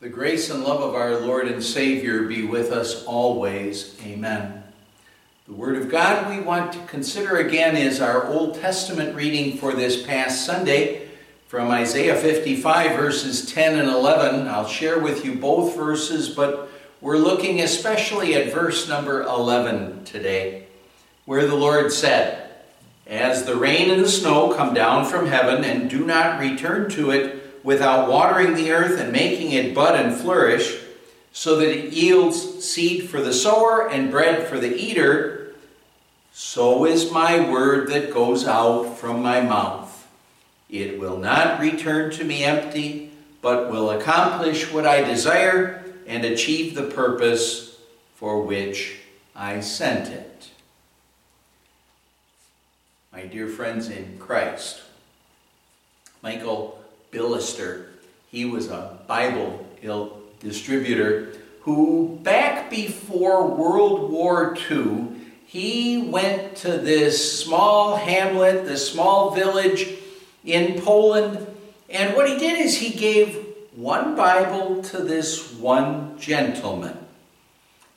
The grace and love of our Lord and Savior be with us always. Amen. The Word of God we want to consider again is our Old Testament reading for this past Sunday from Isaiah 55, verses 10 and 11. I'll share with you both verses, but we're looking especially at verse number 11 today, where the Lord said, As the rain and the snow come down from heaven and do not return to it, without watering the earth and making it bud and flourish, so that it yields seed for the sower and bread for the eater, so is my word that goes out from my mouth. It will not return to me empty, but will accomplish what I desire and achieve the purpose for which I sent it. My dear friends in Christ, Michael Billester. He was a Bible distributor who, back before World War II, he went to this small hamlet, this small village in Poland, and what he did is he gave one Bible to this one gentleman.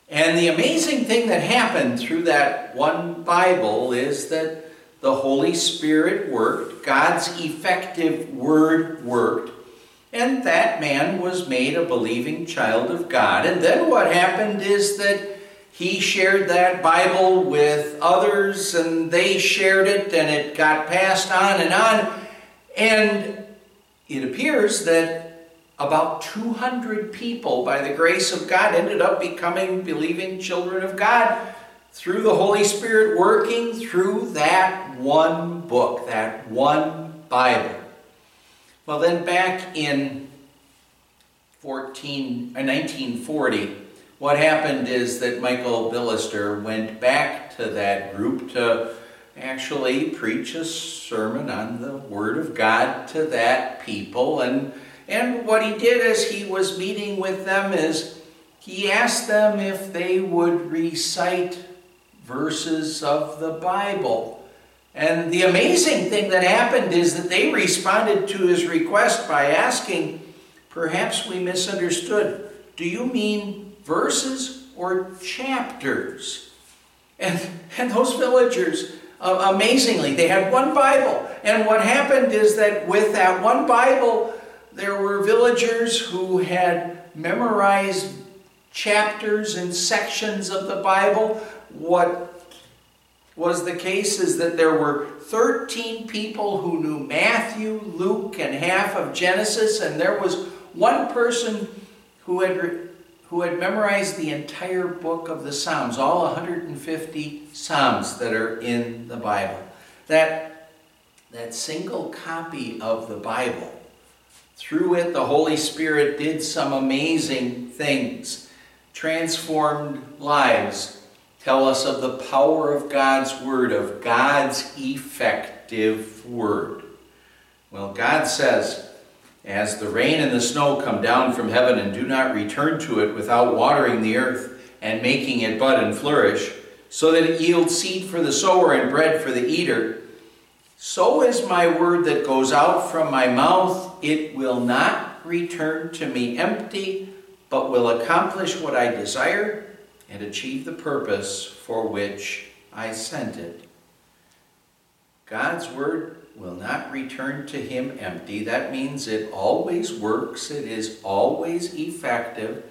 And the amazing thing that happened through that one Bible is that the Holy Spirit worked, God's effective word worked, and that man was made a believing child of God. And then what happened is that he shared that Bible with others, and they shared it, and it got passed on and on. And it appears that about 200 people, by the grace of God, ended up becoming believing children of God through the Holy Spirit working through that one book, that one Bible. Well, then back in 14, uh, 1940, what happened is that Michael Billester went back to that group to actually preach a sermon on the Word of God to that people. And, and what he did as he was meeting with them is he asked them if they would recite verses of the Bible. And the amazing thing that happened is that they responded to his request by asking, Perhaps we misunderstood. Do you mean verses or chapters? And, and those villagers, uh, amazingly, they had one Bible. And what happened is that with that one Bible, there were villagers who had memorized chapters and sections of the Bible what was the case is that there were 13 people who knew Matthew, Luke, and half of Genesis, and there was one person who had, who had memorized the entire book of the Psalms, all 150 Psalms that are in the Bible. That, that single copy of the Bible, through it, the Holy Spirit did some amazing things, transformed lives, tell us of the power of God's Word, of God's effective Word. Well, God says, As the rain and the snow come down from heaven and do not return to it without watering the earth and making it bud and flourish, so that it yields seed for the sower and bread for the eater, so is my word that goes out from my mouth. It will not return to me empty, but will accomplish what I desire and achieve the purpose for which I sent it. God's word will not return to him empty. That means it always works, it is always effective.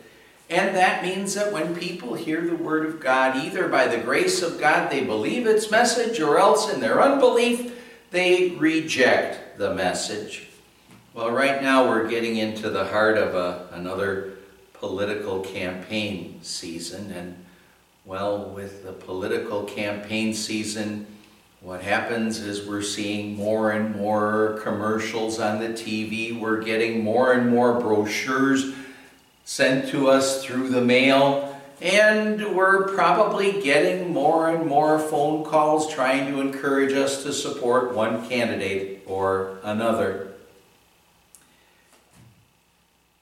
And that means that when people hear the Word of God, either by the grace of God they believe its message, or else in their unbelief they reject the message. Well, right now we're getting into the heart of a, another political campaign season. And well, with the political campaign season, what happens is we're seeing more and more commercials on the TV. We're getting more and more brochures sent to us through the mail. And we're probably getting more and more phone calls trying to encourage us to support one candidate or another.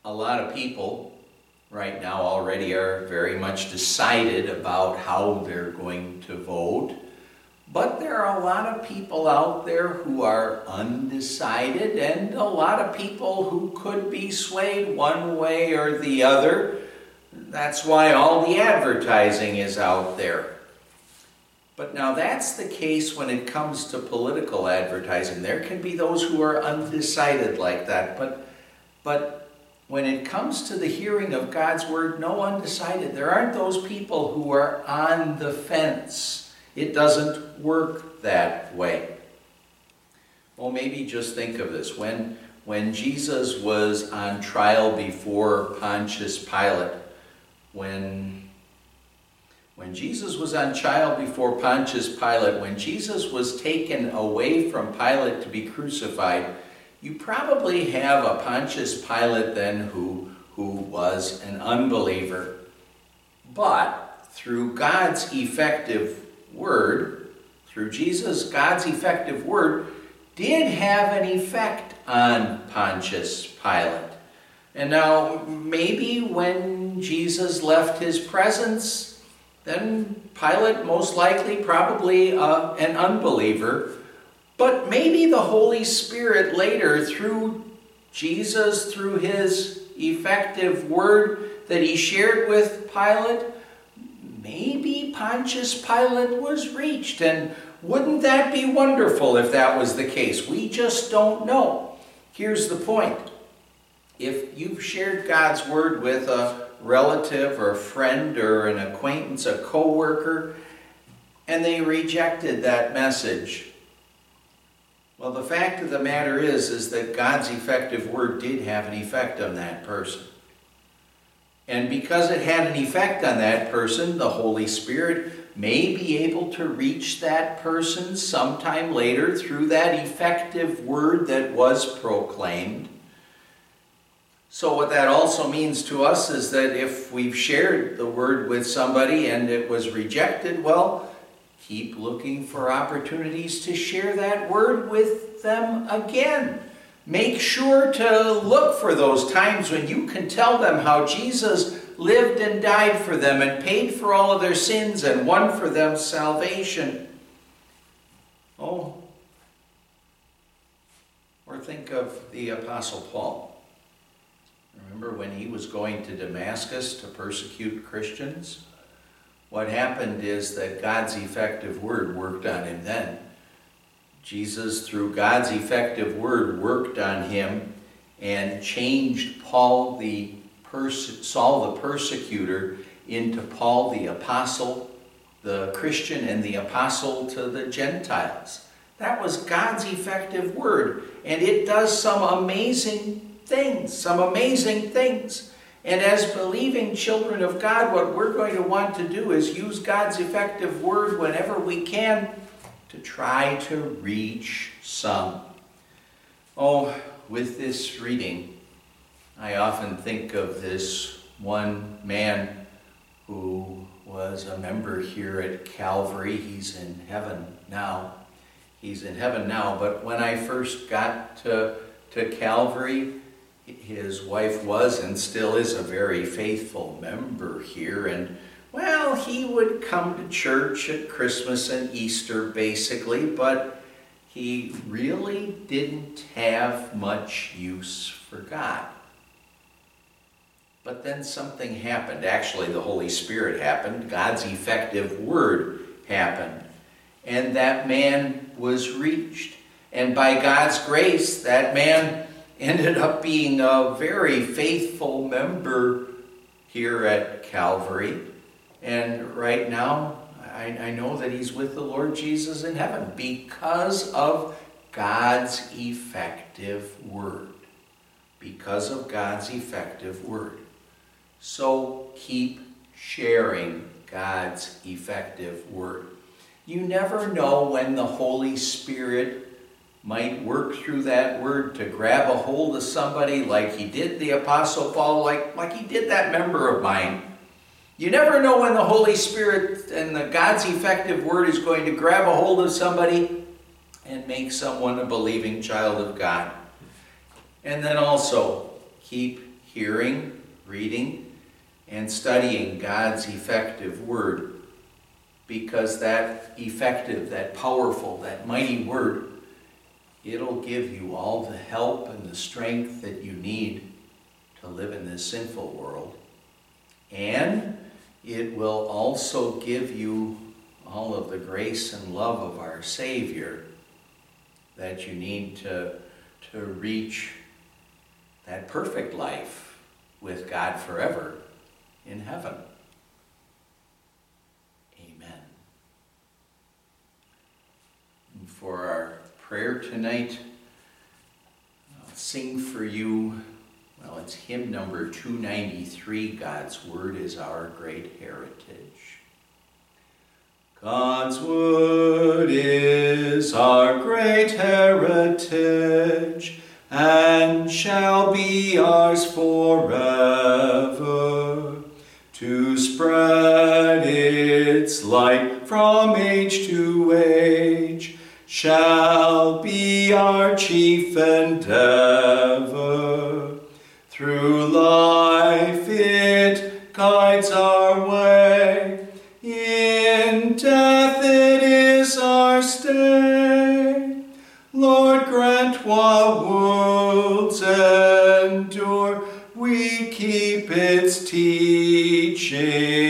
A lot of people right now already are very much decided about how they're going to vote. But there are a lot of people out there who are undecided, and a lot of people who could be swayed one way or the other. That's why all the advertising is out there. But now that's the case when it comes to political advertising. There can be those who are undecided like that, but but when it comes to the hearing of God's word, no undecided. There aren't those people who are on the fence. It doesn't work that way. Well, maybe just think of this. When, when Jesus was on trial before Pontius Pilate, when when Jesus was on trial before Pontius Pilate, when Jesus was taken away from Pilate to be crucified, you probably have a Pontius Pilate then who, who was an unbeliever. But through God's effective word, through Jesus, God's effective word did have an effect on Pontius Pilate. And now, maybe when Jesus left his presence, then Pilate, most likely, probably uh, an unbeliever. But maybe the Holy Spirit later, through Jesus, through his effective word that he shared with Pilate, maybe Pontius Pilate was reached. And wouldn't that be wonderful if that was the case? We just don't know. Here's the point if you've shared God's word with a relative or a friend or an acquaintance, a coworker, and they rejected that message. Well, the fact of the matter is is that God's effective word did have an effect on that person. And because it had an effect on that person, the Holy Spirit may be able to reach that person sometime later through that effective word that was proclaimed. So, what that also means to us is that if we've shared the word with somebody and it was rejected, well, keep looking for opportunities to share that word with them again. Make sure to look for those times when you can tell them how Jesus lived and died for them and paid for all of their sins and won for them salvation. Oh, or think of the Apostle Paul. Remember when he was going to Damascus to persecute Christians? What happened is that God's effective word worked on him then. Jesus, through God's effective word, worked on him and changed Paul the pers- Saul the persecutor into Paul the apostle, the Christian and the apostle to the Gentiles. That was God's effective word, and it does some amazing things, some amazing things. And as believing children of God, what we're going to want to do is use God's effective word whenever we can to try to reach some. Oh, with this reading, I often think of this one man who was a member here at Calvary. He's in heaven now. He's in heaven now, but when I first got to, to Calvary, his wife was and still is a very faithful member here. And, well, he would come to church at Christmas and Easter basically, but he really didn't have much use for God. But then something happened. Actually, the Holy Spirit happened. God's effective word happened. And that man was reached. And by God's grace, that man ended up being a very faithful member here at Calvary. And right now, I, I, know that he's with the Lord Jesus in heaven because of God's effective word. Because of God's effective word. So keep sharing God's effective word. You never know when the Holy Spirit might work through that word to grab a hold of somebody like he did the Apostle Paul, like, like he did that member of mine. You never know when the Holy Spirit and the God's effective word is going to grab a hold of somebody and make someone a believing child of God. And then also keep hearing, reading, and studying God's effective word because that effective, that powerful, that mighty word, it'll give you all the help and the strength that you need to live in this sinful world. And it will also give you all of the grace and love of our Savior that you need to, to reach that perfect life with God forever in heaven. Amen. For our prayer tonight, I'll sing for you, well, it's hymn number 293 God's Word is Our Great Heritage. God's Word is our great heritage and shall be ours forever. To spread its light from age to age shall be our chief endeavor. Through life it guides our way, in death it is our stay. Lord, grant while worlds endure, we keep its teachings